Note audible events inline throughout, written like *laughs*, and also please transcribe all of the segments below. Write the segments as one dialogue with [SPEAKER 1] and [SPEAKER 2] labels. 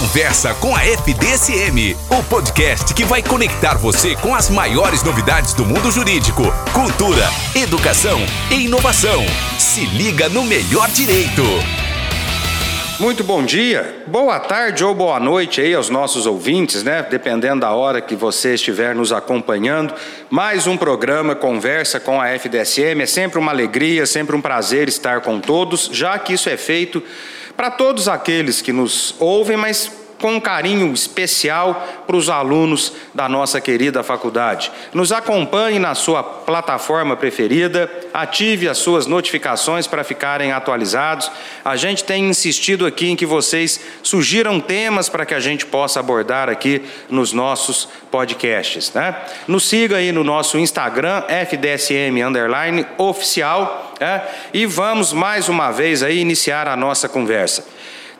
[SPEAKER 1] Conversa com a FDSM, o podcast que vai conectar você com as maiores novidades do mundo jurídico, cultura, educação e inovação. Se liga no melhor direito.
[SPEAKER 2] Muito bom dia, boa tarde ou boa noite aí aos nossos ouvintes, né? Dependendo da hora que você estiver nos acompanhando. Mais um programa Conversa com a FDSM. É sempre uma alegria, sempre um prazer estar com todos, já que isso é feito para todos aqueles que nos ouvem, mas com carinho especial para os alunos da nossa querida faculdade. Nos acompanhe na sua plataforma preferida, ative as suas notificações para ficarem atualizados. A gente tem insistido aqui em que vocês sugiram temas para que a gente possa abordar aqui nos nossos podcasts. Né? Nos siga aí no nosso Instagram, FDSM underline oficial, né? e vamos mais uma vez aí iniciar a nossa conversa.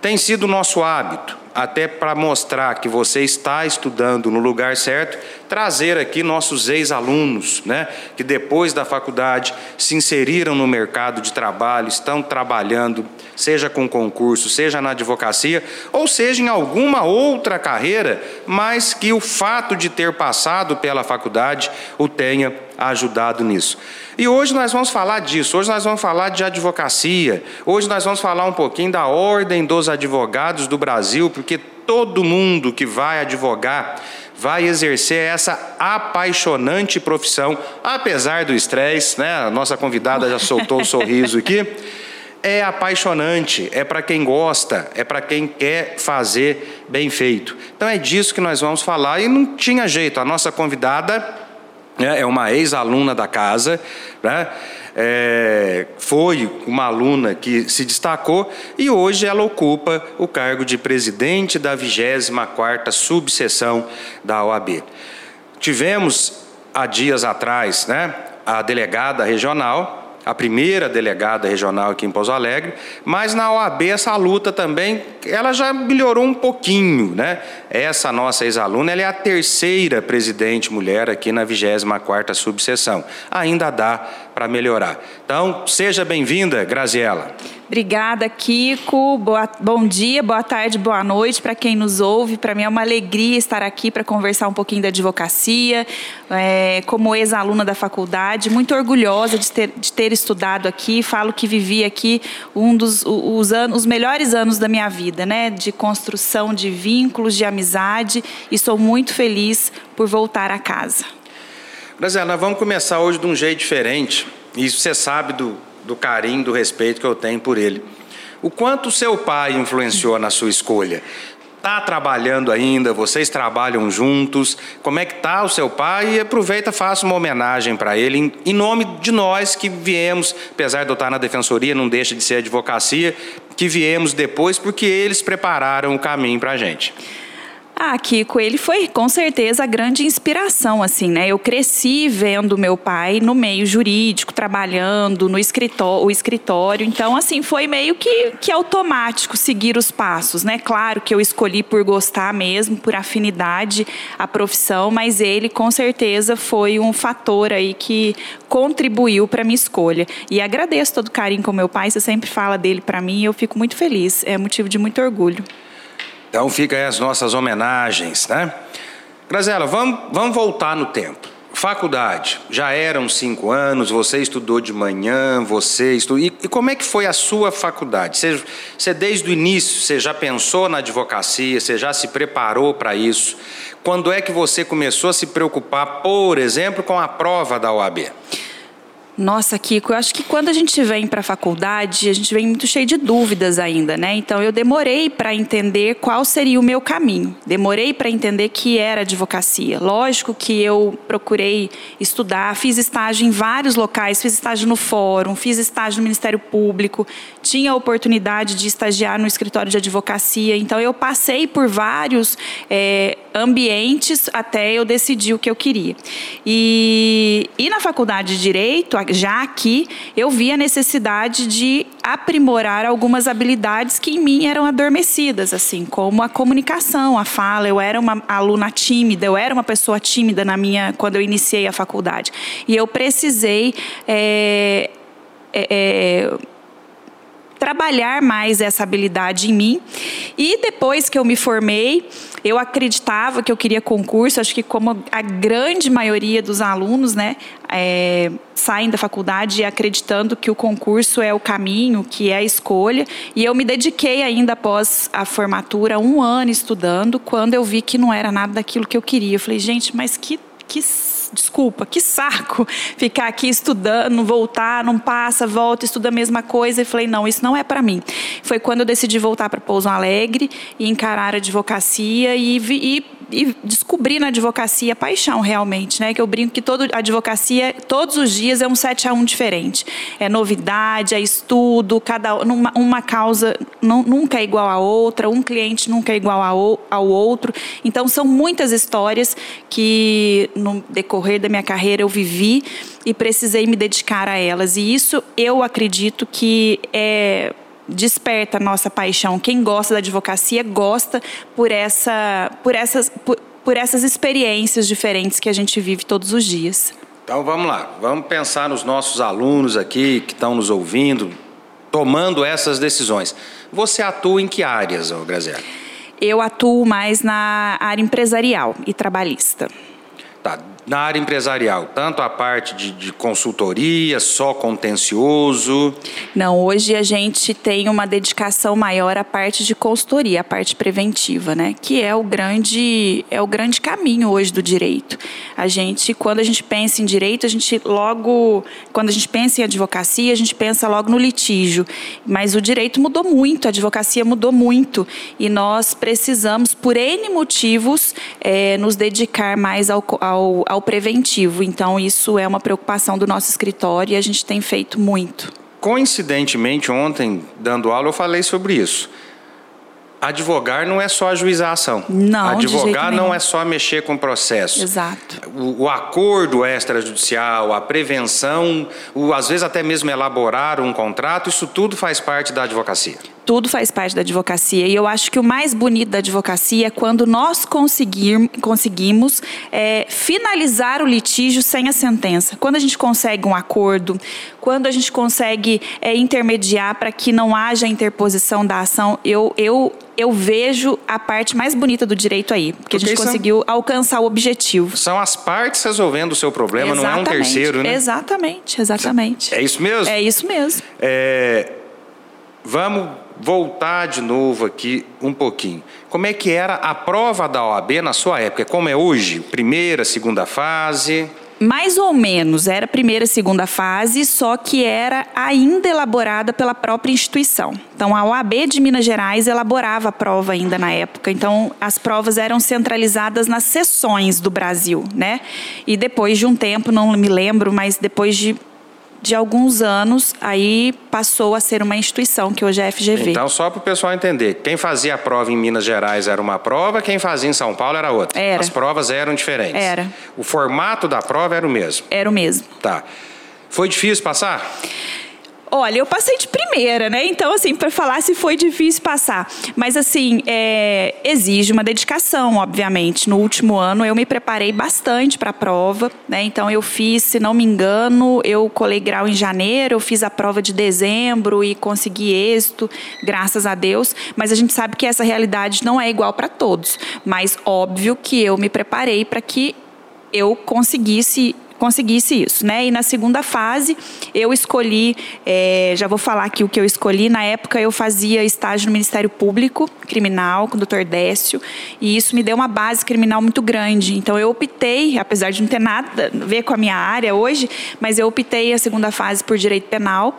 [SPEAKER 2] Tem sido nosso hábito até para mostrar que você está estudando no lugar certo, trazer aqui nossos ex-alunos, né, que depois da faculdade se inseriram no mercado de trabalho, estão trabalhando, seja com concurso, seja na advocacia, ou seja em alguma outra carreira, mas que o fato de ter passado pela faculdade o tenha ajudado nisso. E hoje nós vamos falar disso, hoje nós vamos falar de advocacia, hoje nós vamos falar um pouquinho da ordem dos advogados do Brasil, porque todo mundo que vai advogar vai exercer essa apaixonante profissão, apesar do estresse, né? A nossa convidada já soltou o um *laughs* sorriso aqui. É apaixonante, é para quem gosta, é para quem quer fazer bem feito. Então é disso que nós vamos falar e não tinha jeito. A nossa convidada é uma ex-aluna da casa, né? É, foi uma aluna que se destacou e hoje ela ocupa o cargo de presidente da 24ª subseção da OAB. Tivemos há dias atrás, né, a delegada regional a primeira delegada regional aqui em Pouso Alegre, mas na OAB essa luta também, ela já melhorou um pouquinho, né? Essa nossa ex-aluna, ela é a terceira presidente mulher aqui na 24ª subseção. Ainda dá para melhorar. Então, seja bem-vinda, Graziela.
[SPEAKER 3] Obrigada, Kiko. Boa, bom dia, boa tarde, boa noite para quem nos ouve. Para mim é uma alegria estar aqui para conversar um pouquinho da advocacia, é, como ex-aluna da faculdade, muito orgulhosa de ter, de ter estudado aqui. Falo que vivi aqui um dos os, anos, os melhores anos da minha vida, né? De construção de vínculos, de amizade, e sou muito feliz por voltar a casa.
[SPEAKER 2] Brasil, nós vamos começar hoje de um jeito diferente. E você sabe do, do carinho, do respeito que eu tenho por ele. O quanto seu pai influenciou na sua escolha? Está trabalhando ainda? Vocês trabalham juntos? Como é que está o seu pai? E aproveita, faça uma homenagem para ele, em, em nome de nós que viemos, apesar de eu estar na defensoria, não deixa de ser advocacia, que viemos depois, porque eles prepararam o caminho para a gente.
[SPEAKER 3] Ah, Kiko, ele foi com certeza a grande inspiração, assim, né? Eu cresci vendo meu pai no meio jurídico, trabalhando no escritório, o escritório. Então, assim, foi meio que, que automático seguir os passos, né? Claro que eu escolhi por gostar mesmo, por afinidade a profissão, mas ele com certeza foi um fator aí que contribuiu para minha escolha. E agradeço todo o carinho com meu pai, você sempre fala dele para mim e eu fico muito feliz. É motivo de muito orgulho.
[SPEAKER 2] Então fica aí as nossas homenagens, né? Graziela, vamos, vamos voltar no tempo. Faculdade, já eram cinco anos, você estudou de manhã, você estudou. E, e como é que foi a sua faculdade? Você, você, desde o início, você já pensou na advocacia, você já se preparou para isso? Quando é que você começou a se preocupar, por exemplo, com a prova da OAB?
[SPEAKER 3] Nossa, Kiko, eu acho que quando a gente vem para a faculdade, a gente vem muito cheio de dúvidas ainda, né? Então eu demorei para entender qual seria o meu caminho. Demorei para entender que era advocacia. Lógico que eu procurei estudar, fiz estágio em vários locais, fiz estágio no fórum, fiz estágio no Ministério Público, tinha a oportunidade de estagiar no escritório de advocacia. Então eu passei por vários é, ambientes até eu decidir o que eu queria. E, e na faculdade de Direito, já aqui, eu vi a necessidade de aprimorar algumas habilidades que em mim eram adormecidas, assim, como a comunicação, a fala. Eu era uma aluna tímida, eu era uma pessoa tímida na minha quando eu iniciei a faculdade. E eu precisei é, é, trabalhar mais essa habilidade em mim. E depois que eu me formei, eu acreditava que eu queria concurso, acho que como a grande maioria dos alunos, né, é, saem da faculdade acreditando que o concurso é o caminho, que é a escolha. E eu me dediquei ainda após a formatura, um ano estudando, quando eu vi que não era nada daquilo que eu queria. Eu falei, gente, mas que, que desculpa, que saco ficar aqui estudando, voltar, não passa, volta, estuda a mesma coisa. E falei, não, isso não é para mim. Foi quando eu decidi voltar para Pouso Alegre e encarar a advocacia e, e e descobri na advocacia paixão realmente, né? Que eu brinco que toda advocacia, todos os dias é um 7 a 1 diferente. É novidade, é estudo, cada uma, uma causa nunca é igual a outra, um cliente nunca é igual ao, ao outro. Então são muitas histórias que no decorrer da minha carreira eu vivi e precisei me dedicar a elas. E isso eu acredito que é desperta a nossa paixão. Quem gosta da advocacia gosta por, essa, por, essas, por, por essas experiências diferentes que a gente vive todos os dias.
[SPEAKER 2] Então vamos lá, vamos pensar nos nossos alunos aqui que estão nos ouvindo, tomando essas decisões. Você atua em que áreas, Graziela?
[SPEAKER 3] Eu atuo mais na área empresarial e trabalhista.
[SPEAKER 2] Tá na área empresarial? Tanto a parte de, de, consultoria, só contencioso?
[SPEAKER 3] Não, hoje a gente tem uma dedicação maior à parte de consultoria, à parte preventiva, né? Que é o grande, é o grande caminho hoje do direito. A gente, quando a gente pensa em direito, a gente logo, quando a gente pensa em advocacia, a gente pensa logo no litígio. Mas o direito mudou muito, a advocacia mudou muito. E nós precisamos, por N motivos, é, nos dedicar mais ao, ao, ao ao preventivo. Então, isso é uma preocupação do nosso escritório e a gente tem feito muito.
[SPEAKER 2] Coincidentemente, ontem, dando aula, eu falei sobre isso. Advogar não é só ajuizar a ação.
[SPEAKER 3] Não,
[SPEAKER 2] Advogar não é só mexer com o processo.
[SPEAKER 3] Exato.
[SPEAKER 2] O, o acordo extrajudicial, a prevenção, o, às vezes até mesmo elaborar um contrato, isso tudo faz parte da advocacia
[SPEAKER 3] tudo faz parte da advocacia. E eu acho que o mais bonito da advocacia é quando nós conseguir, conseguimos é, finalizar o litígio sem a sentença. Quando a gente consegue um acordo, quando a gente consegue é, intermediar para que não haja interposição da ação, eu, eu, eu vejo a parte mais bonita do direito aí, porque, porque a gente conseguiu são, alcançar o objetivo.
[SPEAKER 2] São as partes resolvendo o seu problema, exatamente, não é um terceiro, né?
[SPEAKER 3] Exatamente, exatamente.
[SPEAKER 2] É isso mesmo?
[SPEAKER 3] É isso mesmo.
[SPEAKER 2] É, vamos voltar de novo aqui um pouquinho. Como é que era a prova da OAB na sua época? Como é hoje? Primeira, segunda fase?
[SPEAKER 3] Mais ou menos, era primeira e segunda fase, só que era ainda elaborada pela própria instituição. Então, a OAB de Minas Gerais elaborava a prova ainda na época. Então, as provas eram centralizadas nas sessões do Brasil, né? E depois de um tempo, não me lembro, mas depois de de alguns anos, aí passou a ser uma instituição, que hoje é a FGV.
[SPEAKER 2] Então, só para o pessoal entender, quem fazia a prova em Minas Gerais era uma prova, quem fazia em São Paulo era outra.
[SPEAKER 3] Era.
[SPEAKER 2] As provas eram diferentes.
[SPEAKER 3] Era.
[SPEAKER 2] O formato da prova era o mesmo.
[SPEAKER 3] Era o mesmo.
[SPEAKER 2] Tá. Foi difícil passar?
[SPEAKER 3] Olha, eu passei de primeira, né? Então, assim, para falar se foi difícil passar. Mas, assim, é, exige uma dedicação, obviamente. No último ano, eu me preparei bastante para a prova, né? Então, eu fiz, se não me engano, eu colei grau em janeiro, eu fiz a prova de dezembro e consegui êxito, graças a Deus. Mas a gente sabe que essa realidade não é igual para todos. Mas, óbvio que eu me preparei para que eu conseguisse conseguisse isso, né? E na segunda fase eu escolhi, é, já vou falar aqui o que eu escolhi. Na época eu fazia estágio no Ministério Público Criminal com o Dr. Décio e isso me deu uma base criminal muito grande. Então eu optei, apesar de não ter nada a ver com a minha área hoje, mas eu optei a segunda fase por direito penal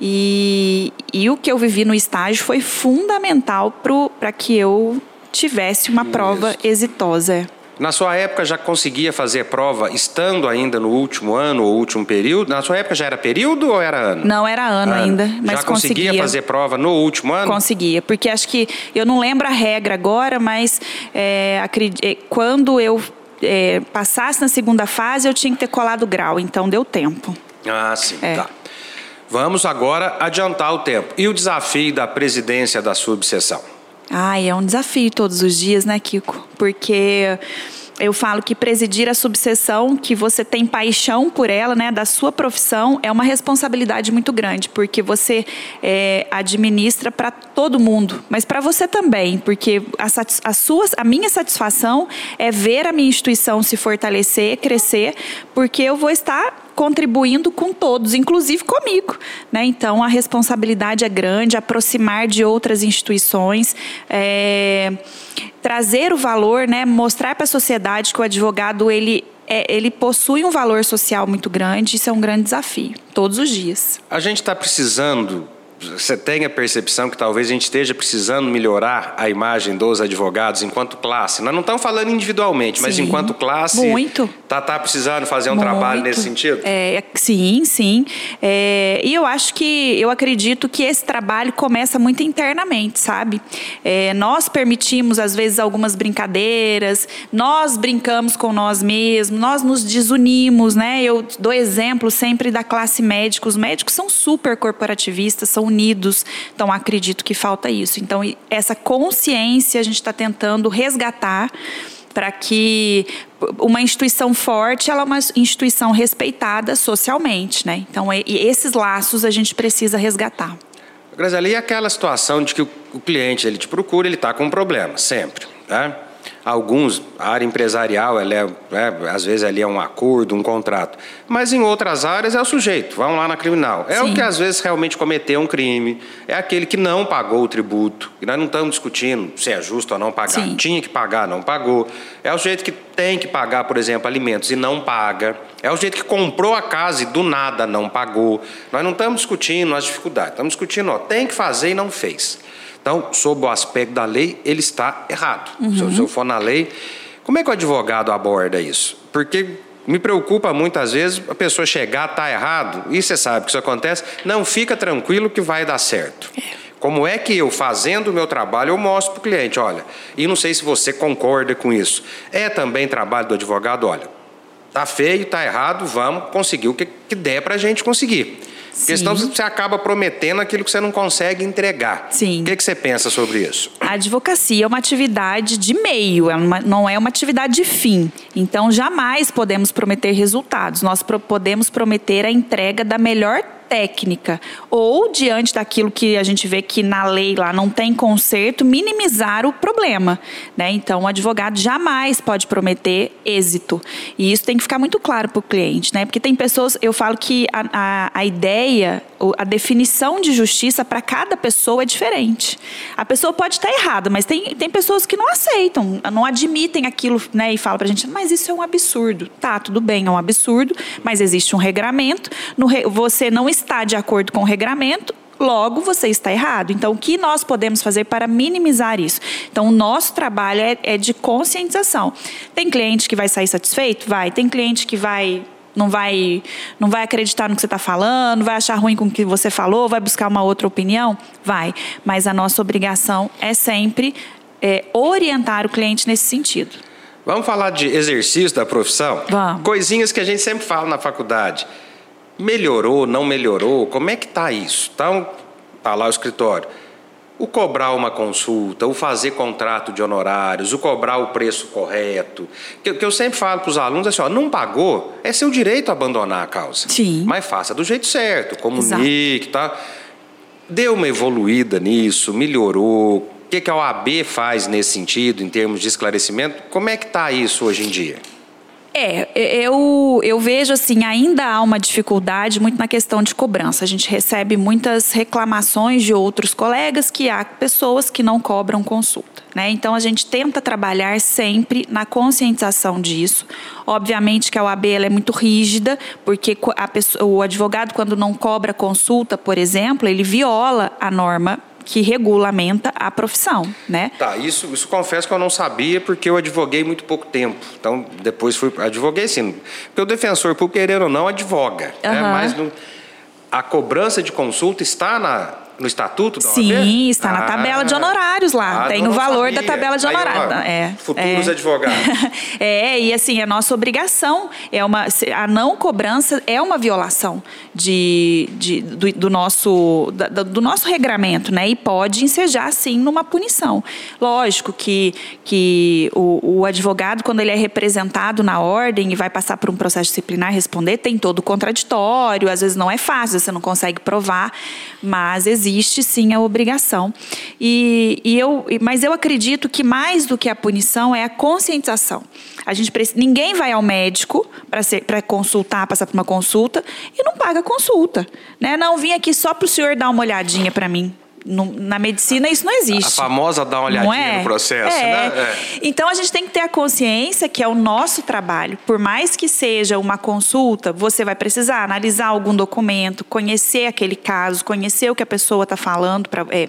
[SPEAKER 3] e, e o que eu vivi no estágio foi fundamental para que eu tivesse uma prova exitosa.
[SPEAKER 2] Na sua época já conseguia fazer prova estando ainda no último ano ou último período? Na sua época já era período ou era ano?
[SPEAKER 3] Não, era ano, ano. ainda. Mas
[SPEAKER 2] já conseguia, conseguia fazer prova no último ano?
[SPEAKER 3] Conseguia, porque acho que eu não lembro a regra agora, mas é, é quando eu é, passasse na segunda fase eu tinha que ter colado grau, então deu tempo.
[SPEAKER 2] Ah, sim, é. tá. Vamos agora adiantar o tempo. E o desafio da presidência da subseção?
[SPEAKER 3] Ai, é um desafio todos os dias, né, Kiko? Porque eu falo que presidir a subseção, que você tem paixão por ela, né, da sua profissão, é uma responsabilidade muito grande, porque você é, administra para todo mundo, mas para você também, porque a, a, sua, a minha satisfação é ver a minha instituição se fortalecer, crescer, porque eu vou estar contribuindo com todos, inclusive comigo. Né? Então, a responsabilidade é grande, aproximar de outras instituições, é, trazer o valor, né? mostrar para a sociedade que o advogado ele é, ele possui um valor social muito grande, isso é um grande desafio, todos os dias.
[SPEAKER 2] A gente está precisando você tem a percepção que talvez a gente esteja precisando melhorar a imagem dos advogados enquanto classe? Nós não estamos falando individualmente, sim, mas enquanto classe.
[SPEAKER 3] Muito.
[SPEAKER 2] Está tá precisando fazer um muito. trabalho nesse sentido?
[SPEAKER 3] É, sim, sim. É, e eu acho que, eu acredito que esse trabalho começa muito internamente, sabe? É, nós permitimos, às vezes, algumas brincadeiras, nós brincamos com nós mesmos, nós nos desunimos, né? Eu dou exemplo sempre da classe médica. Os médicos são super corporativistas, são unidos. Então, acredito que falta isso. Então, essa consciência a gente está tentando resgatar para que uma instituição forte ela é uma instituição respeitada socialmente, né? Então, esses laços a gente precisa resgatar.
[SPEAKER 2] Graziela, e aquela situação de que o cliente ele te procura, ele está com um problema, sempre, né? Alguns, a área empresarial, ela é, é, às vezes ali é um acordo, um contrato. Mas em outras áreas é o sujeito, vamos lá na criminal. É Sim. o que às vezes realmente cometeu um crime, é aquele que não pagou o tributo. E nós não estamos discutindo se é justo ou não pagar. Sim. Tinha que pagar, não pagou. É o sujeito que tem que pagar, por exemplo, alimentos e não paga. É o sujeito que comprou a casa e do nada não pagou. Nós não estamos discutindo as dificuldades, estamos discutindo, ó, tem que fazer e não fez. Então, sob o aspecto da lei, ele está errado. Uhum. Se eu for na lei, como é que o advogado aborda isso? Porque me preocupa muitas vezes a pessoa chegar, está errado, e você sabe que isso acontece, não fica tranquilo que vai dar certo. É. Como é que eu, fazendo o meu trabalho, eu mostro para o cliente, olha, e não sei se você concorda com isso. É também trabalho do advogado, olha, tá feio, tá errado, vamos conseguir o que, que der para a gente conseguir. Porque senão você acaba prometendo aquilo que você não consegue entregar.
[SPEAKER 3] Sim.
[SPEAKER 2] O que, que você pensa sobre isso?
[SPEAKER 3] A advocacia é uma atividade de meio, é uma, não é uma atividade de fim. Então, jamais podemos prometer resultados. Nós pro, podemos prometer a entrega da melhor técnica, ou diante daquilo que a gente vê que na lei lá não tem conserto, minimizar o problema. Né? Então, o advogado jamais pode prometer êxito. E isso tem que ficar muito claro para o cliente, né? Porque tem pessoas, eu falo que a, a, a ideia, a definição de justiça para cada pessoa é diferente. A pessoa pode estar errada, mas tem, tem pessoas que não aceitam, não admitem aquilo, né? E falam para a gente, mas isso é um absurdo. Tá, tudo bem, é um absurdo, mas existe um regramento. No, você não está de acordo com o regramento, logo você está errado. Então, o que nós podemos fazer para minimizar isso? Então, o nosso trabalho é, é de conscientização. Tem cliente que vai sair satisfeito? Vai. Tem cliente que vai não vai não vai acreditar no que você está falando, vai achar ruim com o que você falou, vai buscar uma outra opinião? Vai. Mas a nossa obrigação é sempre é, orientar o cliente nesse sentido.
[SPEAKER 2] Vamos falar de exercício da profissão?
[SPEAKER 3] Vamos.
[SPEAKER 2] Coisinhas que a gente sempre fala na faculdade. Melhorou, não melhorou? Como é que está isso? Está lá o escritório. O cobrar uma consulta, o fazer contrato de honorários, o cobrar o preço correto. Que, que eu sempre falo para os alunos assim: ó, não pagou, é seu direito abandonar a causa.
[SPEAKER 3] Sim.
[SPEAKER 2] Mas faça do jeito certo, comunique, tá? Deu uma evoluída nisso, melhorou. O que, que a OAB faz nesse sentido, em termos de esclarecimento? Como é que está isso hoje em dia?
[SPEAKER 3] É, eu, eu vejo assim, ainda há uma dificuldade muito na questão de cobrança. A gente recebe muitas reclamações de outros colegas que há pessoas que não cobram consulta. Né? Então a gente tenta trabalhar sempre na conscientização disso. Obviamente que a OAB é muito rígida, porque pessoa, o advogado, quando não cobra consulta, por exemplo, ele viola a norma que regulamenta a profissão, né?
[SPEAKER 2] Tá, isso, isso confesso que eu não sabia porque eu advoguei muito pouco tempo. Então, depois fui advoguei sim, porque o defensor, por querer ou não, advoga, uhum. né? Mas no, a cobrança de consulta está na no estatuto da OAB?
[SPEAKER 3] Sim, está na tabela de honorários lá.
[SPEAKER 2] Ah,
[SPEAKER 3] Tem o valor
[SPEAKER 2] sabia.
[SPEAKER 3] da tabela de
[SPEAKER 2] Aí, ó,
[SPEAKER 3] honorários. é,
[SPEAKER 2] futuros
[SPEAKER 3] é.
[SPEAKER 2] advogados. *laughs*
[SPEAKER 3] é, e assim, é nossa obrigação. É uma, a não cobrança é uma violação de, de- do, do nosso, da- do nosso regramento, né? E pode ensejar, sim, numa punição. Lógico que, que o, o advogado, quando ele é representado na ordem e vai passar por um processo disciplinar responder, tem todo o contraditório, às vezes não é fácil, você não consegue provar, mas existe sim a obrigação. E, e eu, mas eu acredito que mais do que a punição é a conscientização. A gente ninguém vai ao médico para consultar, passar por uma consulta e não paga consulta, né? Não vim aqui só para o senhor dar uma olhadinha para mim. Na medicina isso não existe.
[SPEAKER 2] A famosa dar uma olhadinha
[SPEAKER 3] é?
[SPEAKER 2] no processo,
[SPEAKER 3] É.
[SPEAKER 2] né? É.
[SPEAKER 3] Então a gente tem que ter a consciência que é o nosso trabalho. Por mais que seja uma consulta, você vai precisar analisar algum documento, conhecer aquele caso, conhecer o que a pessoa está falando, pra, é, é,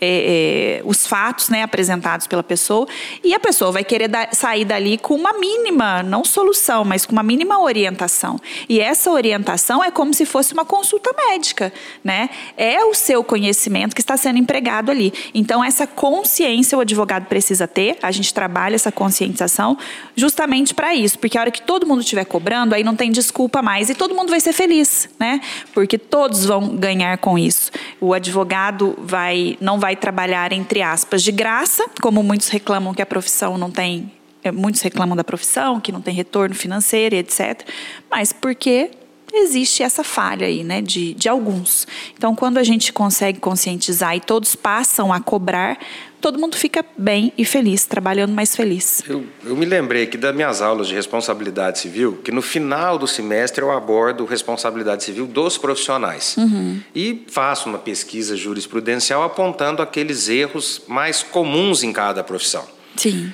[SPEAKER 3] é, os fatos né, apresentados pela pessoa, e a pessoa vai querer dar- sair dali com uma mínima, não solução, mas com uma mínima orientação. E essa orientação é como se fosse uma consulta médica, né? É o seu conhecimento que está sendo empregado ali. Então, essa consciência o advogado precisa ter, a gente trabalha essa conscientização justamente para isso, porque a hora que todo mundo estiver cobrando, aí não tem desculpa mais e todo mundo vai ser feliz, né? Porque todos vão ganhar com isso. O advogado vai não vai trabalhar entre aspas de graça, como muitos reclamam que a profissão não tem é, muitos reclamam da profissão, que não tem retorno financeiro etc. Mas porque existe essa falha aí, né, de, de alguns. Então, quando a gente consegue conscientizar e todos passam a cobrar, todo mundo fica bem e feliz, trabalhando mais feliz.
[SPEAKER 2] Eu, eu me lembrei aqui das minhas aulas de responsabilidade civil, que no final do semestre eu abordo responsabilidade civil dos profissionais. E faço uma pesquisa jurisprudencial apontando aqueles erros mais comuns em cada profissão.
[SPEAKER 3] Sim.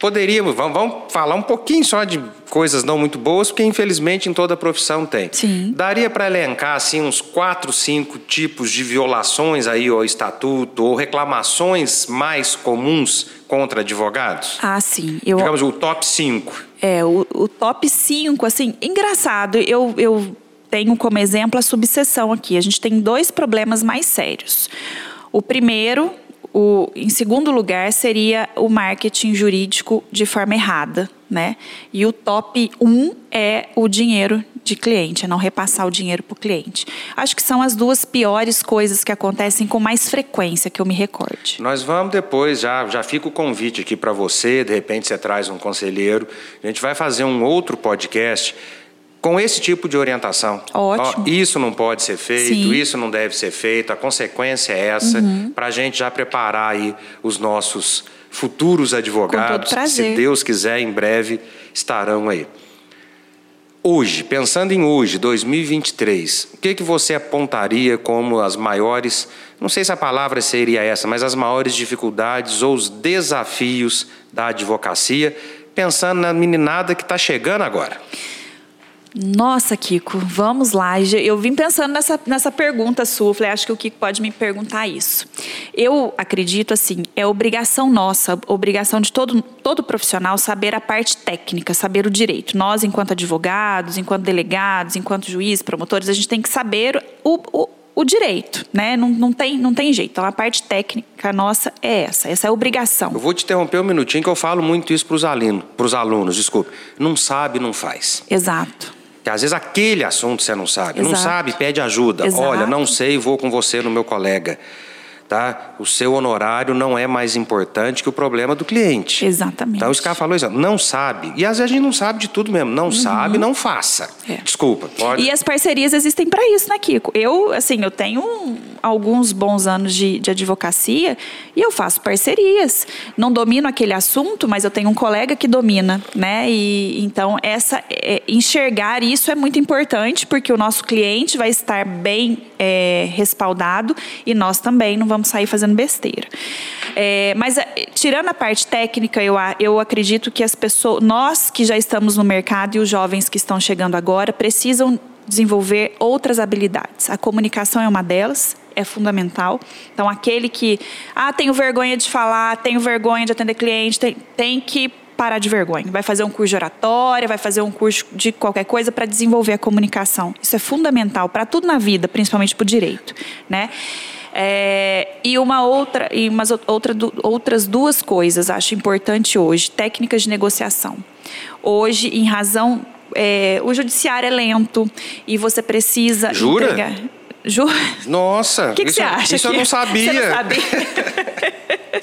[SPEAKER 2] Poderíamos, vamos, vamos falar um pouquinho só de coisas não muito boas, porque infelizmente em toda profissão tem.
[SPEAKER 3] Sim.
[SPEAKER 2] Daria para elencar assim uns quatro, cinco tipos de violações aí ao estatuto ou reclamações mais comuns contra advogados?
[SPEAKER 3] Ah, sim. Eu,
[SPEAKER 2] Digamos o top 5.
[SPEAKER 3] É, o, o top 5, assim, engraçado, eu, eu tenho como exemplo a subseção aqui. A gente tem dois problemas mais sérios. O primeiro, o, em segundo lugar, seria o marketing jurídico de forma errada, né? E o top 1 é o dinheiro de cliente, é não repassar o dinheiro para o cliente. Acho que são as duas piores coisas que acontecem com mais frequência que eu me recorde.
[SPEAKER 2] Nós vamos depois, já, já fica o convite aqui para você, de repente você traz um conselheiro. A gente vai fazer um outro podcast com esse tipo de orientação.
[SPEAKER 3] Ótimo.
[SPEAKER 2] Ó, isso não pode ser feito,
[SPEAKER 3] Sim. Uhum.
[SPEAKER 2] isso não deve ser feito, a consequência é essa, para a gente já preparar aí os nossos futuros advogados, que, se Deus quiser, em breve estarão aí. Hoje, pensando em hoje, 2023, o que, que você apontaria como as maiores, não sei se a palavra seria essa, mas as maiores dificuldades ou os desafios da advocacia, pensando na meninada que está chegando agora?
[SPEAKER 3] Nossa, Kiko, vamos lá. Eu vim pensando nessa, nessa pergunta sua. Falei, acho que o Kiko pode me perguntar isso. Eu acredito assim, é obrigação nossa, obrigação de todo, todo profissional saber a parte técnica, saber o direito. Nós, enquanto advogados, enquanto delegados, enquanto juízes, promotores, a gente tem que saber o, o, o direito, né? Não, não, tem, não tem jeito. Então, a parte técnica nossa é essa, essa é a obrigação.
[SPEAKER 2] Eu vou te interromper um minutinho que eu falo muito isso para os alunos, alunos, desculpe. Não sabe, não faz.
[SPEAKER 3] Exato.
[SPEAKER 2] Porque às vezes aquele assunto você não sabe. Não
[SPEAKER 3] Exato.
[SPEAKER 2] sabe, pede ajuda.
[SPEAKER 3] Exato.
[SPEAKER 2] Olha, não sei, vou com você no meu colega. Tá? O seu honorário não é mais importante que o problema do cliente.
[SPEAKER 3] Exatamente.
[SPEAKER 2] Então, esse cara falou isso, não sabe. E às vezes a gente não sabe de tudo mesmo. Não sabe, não faça.
[SPEAKER 3] É.
[SPEAKER 2] Desculpa. Pode.
[SPEAKER 3] E as parcerias existem para isso, né, Kiko? Eu, assim, eu tenho alguns bons anos de, de advocacia e eu faço parcerias. Não domino aquele assunto, mas eu tenho um colega que domina, né? E então essa é, enxergar isso é muito importante porque o nosso cliente vai estar bem é, respaldado e nós também não vamos sair fazendo besteira. É, mas é, tirando a parte técnica, eu, eu acredito que as pessoas, nós que já estamos no mercado e os jovens que estão chegando agora precisam desenvolver outras habilidades. A comunicação é uma delas, é fundamental. Então, aquele que, ah, tenho vergonha de falar, tenho vergonha de atender cliente, tem, tem que parar de vergonha. Vai fazer um curso de oratória, vai fazer um curso de qualquer coisa para desenvolver a comunicação. Isso é fundamental para tudo na vida, principalmente para o direito, né? É, e uma outra, e umas outra, outras duas coisas acho importante hoje: técnicas de negociação. Hoje, em razão. É, o judiciário é lento e você precisa
[SPEAKER 2] Jura?
[SPEAKER 3] entregar. Jura?
[SPEAKER 2] Nossa,
[SPEAKER 3] o que, que você acha?
[SPEAKER 2] Isso que... eu não sabia. *laughs*
[SPEAKER 3] Você não sabia? *laughs*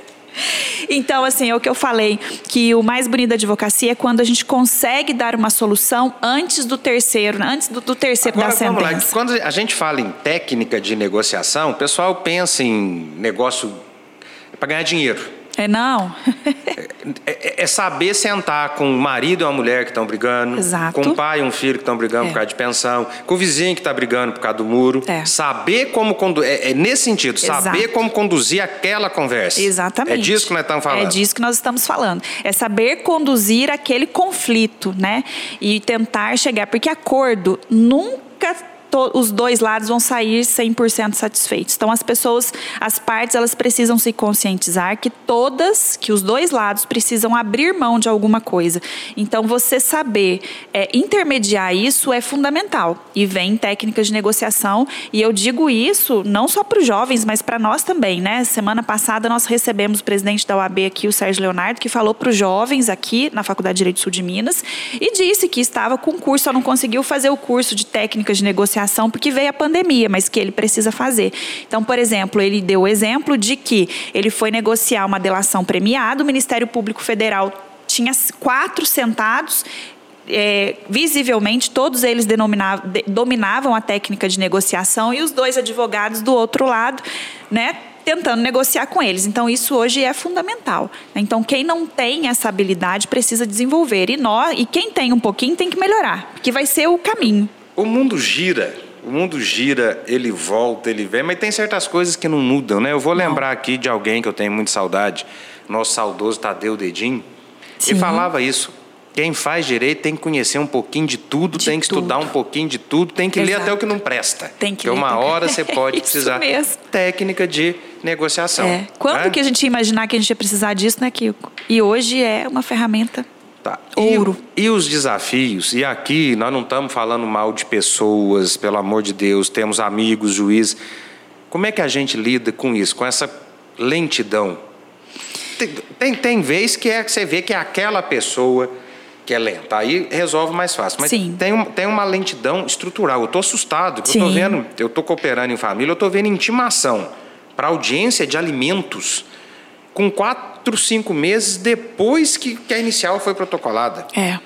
[SPEAKER 3] Então, assim, é o que eu falei, que o mais bonito da advocacia é quando a gente consegue dar uma solução antes do terceiro, antes do, do terceiro
[SPEAKER 2] Agora,
[SPEAKER 3] da sentença.
[SPEAKER 2] Vamos lá. Quando a gente fala em técnica de negociação, o pessoal pensa em negócio para ganhar dinheiro.
[SPEAKER 3] É não.
[SPEAKER 2] é, é, é, saber sentar com o marido e uma mulher que estão brigando,
[SPEAKER 3] Exato.
[SPEAKER 2] com o pai e um filho que estão brigando é. por causa de pensão, com o vizinho que está brigando por causa do muro.
[SPEAKER 3] É.
[SPEAKER 2] Saber como conduzir. É, é, nesse sentido,
[SPEAKER 3] Exato.
[SPEAKER 2] saber como conduzir aquela conversa.
[SPEAKER 3] Exatamente.
[SPEAKER 2] É disso que nós estamos falando.
[SPEAKER 3] É disso que nós estamos falando. É saber conduzir aquele conflito, né? E tentar chegar. Porque acordo nunca os dois lados vão sair 100% satisfeitos. Então as pessoas, as partes, elas precisam se conscientizar que todas, que os dois lados precisam abrir mão de alguma coisa. Então você saber é, intermediar isso é fundamental. E vem técnicas de negociação e eu digo isso não só para os jovens, mas para nós também, né? Semana passada nós recebemos o presidente da OAB aqui, o Sérgio Leonardo, que falou para os jovens aqui na Faculdade de Direito Sul de Minas e disse que estava com curso, só não conseguiu fazer o curso de técnicas de negociação negociação porque veio a pandemia, mas que ele precisa fazer. Então, por exemplo, ele deu o exemplo de que ele foi negociar uma delação premiada, o Ministério Público Federal tinha quatro sentados é, visivelmente todos eles dominavam a técnica de negociação e os dois advogados do outro lado, né, tentando negociar com eles. Então isso hoje é fundamental. Então quem não tem essa habilidade precisa desenvolver e nós e quem tem um pouquinho tem que melhorar, porque vai ser o caminho.
[SPEAKER 2] O mundo gira, o mundo gira, ele volta, ele vem, mas tem certas coisas que não mudam, né? Eu vou lembrar aqui de alguém que eu tenho muita saudade, nosso saudoso Tadeu Dedinho. Sim. Ele falava isso. Quem faz direito tem que conhecer um pouquinho de tudo, de tem que tudo. estudar um pouquinho de tudo, tem que Exato. ler até o que não presta.
[SPEAKER 3] Tem que
[SPEAKER 2] Porque
[SPEAKER 3] ler,
[SPEAKER 2] uma hora você *laughs* pode precisar
[SPEAKER 3] mesmo.
[SPEAKER 2] técnica de negociação.
[SPEAKER 3] É. Quando
[SPEAKER 2] né?
[SPEAKER 3] que a gente ia imaginar que a gente ia precisar disso, né, Kiko? E hoje é uma ferramenta
[SPEAKER 2] Tá.
[SPEAKER 3] Ouro.
[SPEAKER 2] E, e, os desafios? E aqui nós não estamos falando mal de pessoas, pelo amor de Deus, temos amigos, juízes. Como é que a gente lida com isso, com essa lentidão? Tem, tem, tem vez que é que você vê que é aquela pessoa que é lenta. Aí resolve mais fácil. Mas
[SPEAKER 3] Sim.
[SPEAKER 2] Tem, tem uma lentidão estrutural. Eu estou assustado. Eu estou vendo, eu estou cooperando em família, eu estou vendo intimação para audiência de alimentos com quatro, cinco meses depois que, que a inicial foi protocolada.
[SPEAKER 3] É.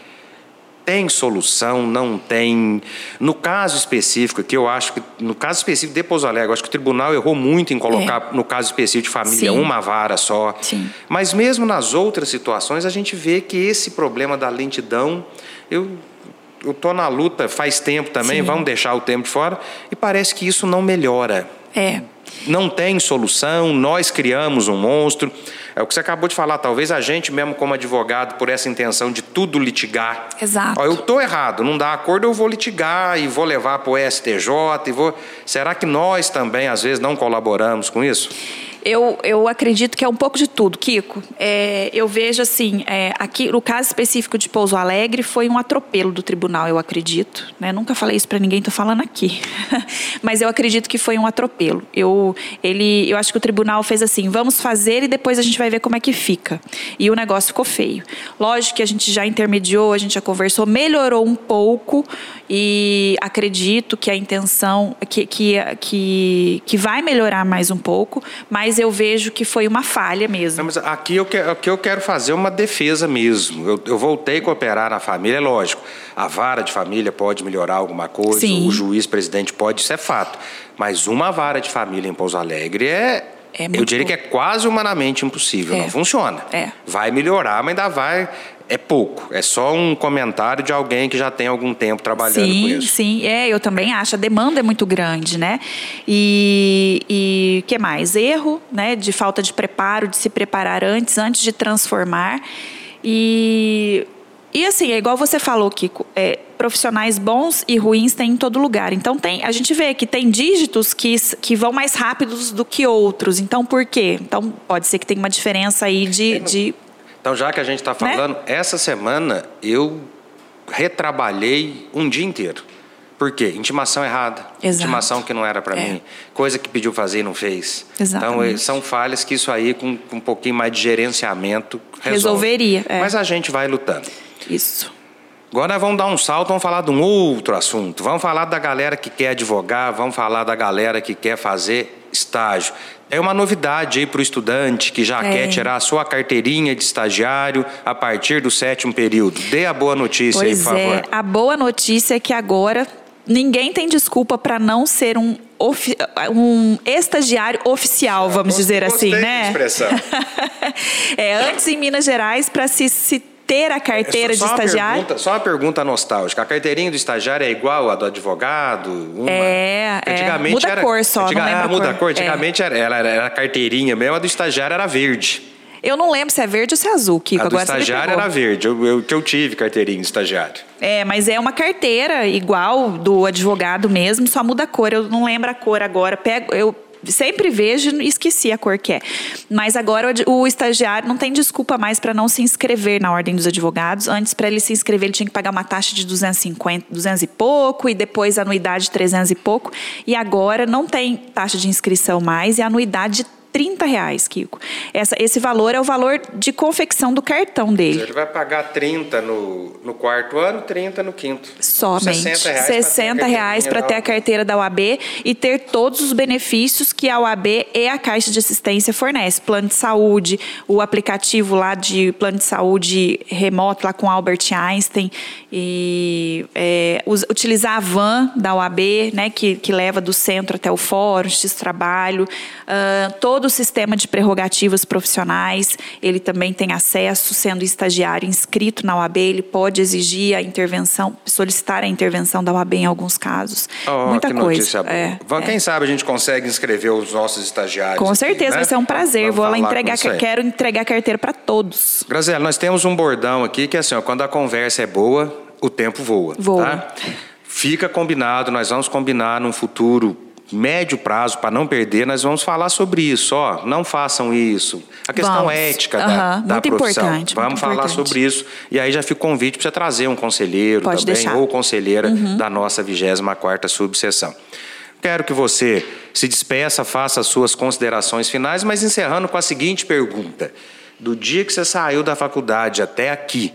[SPEAKER 2] Tem solução, não tem. No caso específico, que eu acho que, no caso específico de Pouso Alegre, eu acho que o tribunal errou muito em colocar, é. no caso específico de família,
[SPEAKER 3] Sim.
[SPEAKER 2] uma vara só.
[SPEAKER 3] Sim.
[SPEAKER 2] Mas mesmo nas outras situações, a gente vê que esse problema da lentidão, eu eu estou na luta faz tempo também,
[SPEAKER 3] Sim.
[SPEAKER 2] vamos deixar o tempo de fora, e parece que isso não melhora.
[SPEAKER 3] É.
[SPEAKER 2] Não tem solução, nós criamos um monstro. É o que você acabou de falar, talvez a gente mesmo como advogado, por essa intenção de tudo litigar.
[SPEAKER 3] Exato.
[SPEAKER 2] Ó, eu estou errado, não dá acordo, eu vou litigar e vou levar para o STJ e vou. Será que nós também, às vezes, não colaboramos com isso?
[SPEAKER 3] Eu, eu acredito que é um pouco de tudo, Kiko. É, eu vejo assim, é, aqui no caso específico de Pouso Alegre foi um atropelo do tribunal, eu acredito. Né? Nunca falei isso para ninguém, estou falando aqui. *laughs* Mas eu acredito que foi um atropelo. Eu, ele, eu acho que o tribunal fez assim, vamos fazer e depois a gente vai ver como é que fica. E o negócio ficou feio. Lógico que a gente já intermediou, a gente já conversou, melhorou um pouco e acredito que a intenção que, que, que, que vai melhorar mais um pouco, mas eu vejo que foi uma falha mesmo.
[SPEAKER 2] Não, mas aqui eu, quero, aqui eu quero fazer uma defesa mesmo. Eu, eu voltei a cooperar na família, é lógico. A vara de família pode melhorar alguma coisa,
[SPEAKER 3] Sim.
[SPEAKER 2] o juiz presidente pode, isso é fato. Mas uma vara de família em Pouso Alegre é.
[SPEAKER 3] É
[SPEAKER 2] eu diria que é quase humanamente impossível,
[SPEAKER 3] É.
[SPEAKER 2] não funciona.
[SPEAKER 3] É.
[SPEAKER 2] Vai melhorar, mas ainda vai. É pouco. É só um comentário de alguém que já tem algum tempo trabalhando com
[SPEAKER 3] Sim,
[SPEAKER 2] isso.
[SPEAKER 3] sim, é, eu também acho. A demanda é muito grande, né? E, e que mais? Erro, né? De falta de preparo, de se preparar antes, antes de transformar. E, e assim, é igual você falou, Kiko, é, profissionais bons e ruins tem em todo lugar. Então tem, a gente vê que tem dígitos que, que vão mais rápidos do que outros. Então por quê? Então pode ser que tenha uma diferença aí de, de
[SPEAKER 2] Então, já que a gente está falando, essa semana eu retrabalhei um dia inteiro. Por quê? Intimação errada.
[SPEAKER 3] Exato.
[SPEAKER 2] Intimação que não era para
[SPEAKER 3] É.
[SPEAKER 2] mim. Coisa que pediu fazer e não fez.
[SPEAKER 3] Exatamente.
[SPEAKER 2] Então, eh, são falhas que isso aí, com, com um pouquinho mais de gerenciamento, resolve.
[SPEAKER 3] Resolveria, é.
[SPEAKER 2] Mas a gente vai lutando.
[SPEAKER 3] Isso.
[SPEAKER 2] Agora vamos dar um salto, vamos falar de um outro assunto. Vamos falar da galera que quer advogar, vamos falar da galera que quer fazer estágio. É uma novidade aí para o estudante que já
[SPEAKER 3] É.
[SPEAKER 2] quer tirar a sua carteirinha de estagiário a partir do sétimo período. Dê a boa notícia aí,
[SPEAKER 3] Pois
[SPEAKER 2] por favor.
[SPEAKER 3] é, a boa notícia é que agora ninguém tem desculpa para não ser um, um estagiário oficial, vamos dizer assim, né?
[SPEAKER 2] expressão. *laughs*
[SPEAKER 3] é, antes em Minas Gerais, para se, se ter a carteira
[SPEAKER 2] Só
[SPEAKER 3] de
[SPEAKER 2] uma
[SPEAKER 3] estagiário.
[SPEAKER 2] pergunta- só uma pergunta nostálgica. A carteirinha do estagiário é igual à do advogado? Uma?
[SPEAKER 3] É, é.
[SPEAKER 2] Antigamente
[SPEAKER 3] Muda a
[SPEAKER 2] era,
[SPEAKER 3] cor só, não
[SPEAKER 2] antiga-
[SPEAKER 3] lembro
[SPEAKER 2] ah,
[SPEAKER 3] a
[SPEAKER 2] muda
[SPEAKER 3] cor.
[SPEAKER 2] a cor.
[SPEAKER 3] É.
[SPEAKER 2] Antigamente era, ela era, era a carteirinha mesmo, a do estagiário era verde.
[SPEAKER 3] Eu não lembro se é verde ou se é azul, Kiko.
[SPEAKER 2] a do
[SPEAKER 3] agora
[SPEAKER 2] estagiário era verde. Eu, eu, que eu tive carteirinha de estagiário.
[SPEAKER 3] É, mas é uma carteira igual do advogado mesmo, só muda a cor. Eu não lembro a cor agora. Pego, eu sempre vejo e esqueci a cor que é. Mas agora o estagiário não tem desculpa mais para não se inscrever na ordem dos advogados. Antes, para ele se inscrever, ele tinha que pagar uma taxa de 250, 200 e pouco e depois anuidade de 300 e pouco. E agora não tem taxa de inscrição mais e anuidade de 30 reais, Kiko. Essa, esse valor é o valor de confecção do cartão dele.
[SPEAKER 2] Ele vai pagar 30 no, no quarto ano, 30 no quinto.
[SPEAKER 3] Somente.
[SPEAKER 2] 60 reais,
[SPEAKER 3] 60 reais para ter a carteira da UAB e ter todos os benefícios que a UAB e a Caixa de Assistência fornece. Plano de saúde, o aplicativo lá de plano de saúde remoto lá com Albert Einstein e é, utilizar a van da UAB, né, que, que leva do centro até o fórum, X trabalho, ah, todo o sistema de prerrogativas profissionais, ele também tem acesso, sendo estagiário inscrito na UAB, ele pode exigir a intervenção, solicitar a intervenção da UAB em alguns casos.
[SPEAKER 2] Oh,
[SPEAKER 3] Muita
[SPEAKER 2] que
[SPEAKER 3] coisa. É,
[SPEAKER 2] Vamos-
[SPEAKER 3] é.
[SPEAKER 2] Quem sabe a gente consegue inscrever os nossos estagiários.
[SPEAKER 3] Com
[SPEAKER 2] aqui,
[SPEAKER 3] certeza,
[SPEAKER 2] né?
[SPEAKER 3] vai ser um prazer.
[SPEAKER 2] Vamos
[SPEAKER 3] Vou lá entregar, quero entregar a carteira para todos.
[SPEAKER 2] Graziela, nós temos um bordão aqui que é assim, ó, quando a conversa é boa, o tempo voa.
[SPEAKER 3] Voa.
[SPEAKER 2] Tá? Fica combinado, nós vamos combinar num futuro médio prazo para não perder, nós vamos falar sobre isso, ó, não façam isso. A questão
[SPEAKER 3] Vamos.
[SPEAKER 2] ética da, da
[SPEAKER 3] muito
[SPEAKER 2] profissão.
[SPEAKER 3] importante,
[SPEAKER 2] Vamos falar
[SPEAKER 3] importante.
[SPEAKER 2] sobre isso e aí já fica o convite para você trazer um conselheiro
[SPEAKER 3] Pode
[SPEAKER 2] também
[SPEAKER 3] deixar. Uhum.
[SPEAKER 2] ou conselheira da nossa 24ª subseção. Quero que você se despeça, faça as suas considerações finais, mas encerrando com a seguinte pergunta: do dia que você saiu da faculdade até aqui,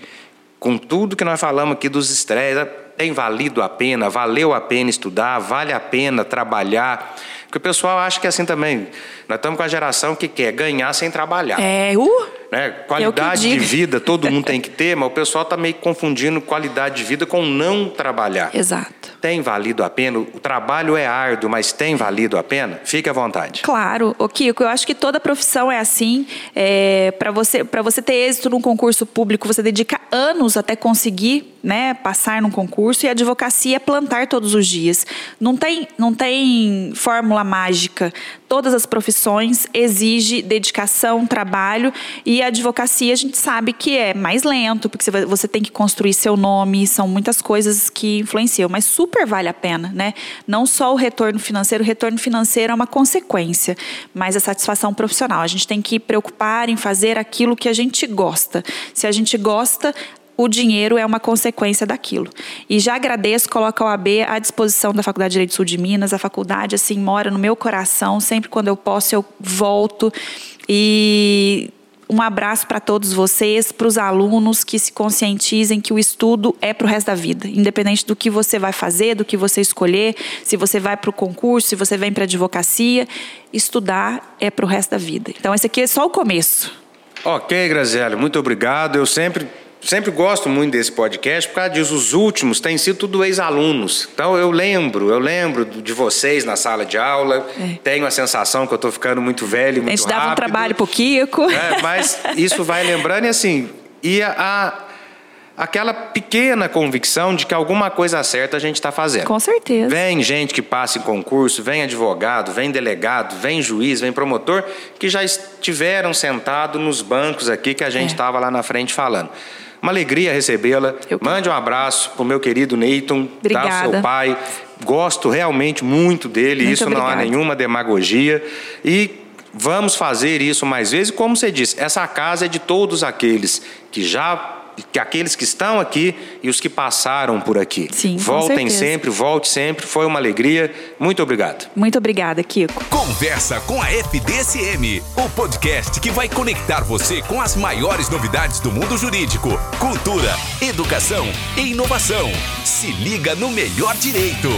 [SPEAKER 2] com tudo que nós falamos aqui dos estresses, tem valido a pena, valeu a pena estudar, vale a pena trabalhar? Porque o pessoal acha que é assim também. Nós estamos com a geração que quer ganhar sem trabalhar.
[SPEAKER 3] É, uh,
[SPEAKER 2] Né? Qualidade de
[SPEAKER 3] digo.
[SPEAKER 2] vida todo mundo tem que ter, mas o pessoal está meio confundindo qualidade de vida com não trabalhar.
[SPEAKER 3] exato.
[SPEAKER 2] Tem valido a pena? O trabalho é árduo, mas tem valido a pena? Fique à vontade.
[SPEAKER 3] Claro, o Kiko, eu acho que toda profissão é assim. para você, você ter êxito num concurso público, você dedica anos até conseguir, né, passar num concurso. E a advocacia é plantar todos os dias. Não tem, não tem fórmula mágica. Todas as profissões exigem dedicação, trabalho e a advocacia a gente sabe que é mais lento porque você tem que construir seu nome, são muitas coisas que influenciam, mas super vale a pena, né? Não só o retorno financeiro, o retorno financeiro é uma consequência, mas a satisfação profissional. A gente tem que preocupar em fazer aquilo que a gente gosta. Se a gente gosta, o dinheiro é uma consequência daquilo. E já agradeço, coloco a OAB à disposição da Faculdade de Direito Sul de Minas. A faculdade, assim, mora no meu coração. Sempre quando eu posso, eu volto. E um abraço para todos vocês, para os alunos que se conscientizem que o estudo é para o resto da vida. Independente do que você vai fazer, do que você escolher, se você vai para o concurso, se você vem para a advocacia, estudar é para o resto da vida. Então, esse aqui é só o começo.
[SPEAKER 2] Ok, Graziela, muito obrigado. Eu sempre, sempre gosto muito desse podcast, por causa disso, os últimos têm sido tudo ex-alunos. Então eu lembro, eu lembro de vocês na sala de aula, tenho a sensação que eu estou ficando muito velho, muito
[SPEAKER 3] É. a gente dava um
[SPEAKER 2] rápido.
[SPEAKER 3] trabalho pro Kiko.
[SPEAKER 2] É, mas isso vai lembrando e assim, e a, a- aquela pequena convicção de que alguma coisa certa a gente está fazendo.
[SPEAKER 3] Com certeza.
[SPEAKER 2] Vem gente que passa em concurso, vem advogado, vem delegado, vem juiz, vem promotor, que já estiveram sentados nos bancos aqui que a gente
[SPEAKER 3] É.
[SPEAKER 2] estava lá na frente falando. Uma alegria recebê-la. Mande um abraço pro meu querido Neyton, tá?
[SPEAKER 3] Obrigada.
[SPEAKER 2] seu pai. Gosto realmente muito dele,
[SPEAKER 3] Muito
[SPEAKER 2] isso não há
[SPEAKER 3] obrigada.
[SPEAKER 2] nenhuma demagogia. E vamos fazer isso mais vezes. Como você disse, essa casa é de todos aqueles que já que aqueles que estão aqui e os que passaram por aqui.
[SPEAKER 3] Sim,
[SPEAKER 2] Voltem sempre, volte sempre. Foi uma alegria. Muito obrigado.
[SPEAKER 3] Muito obrigada, Kiko.
[SPEAKER 1] Conversa com a FDSM, o podcast que vai conectar você com as maiores novidades do mundo jurídico, cultura, educação e inovação. Se liga no melhor direito.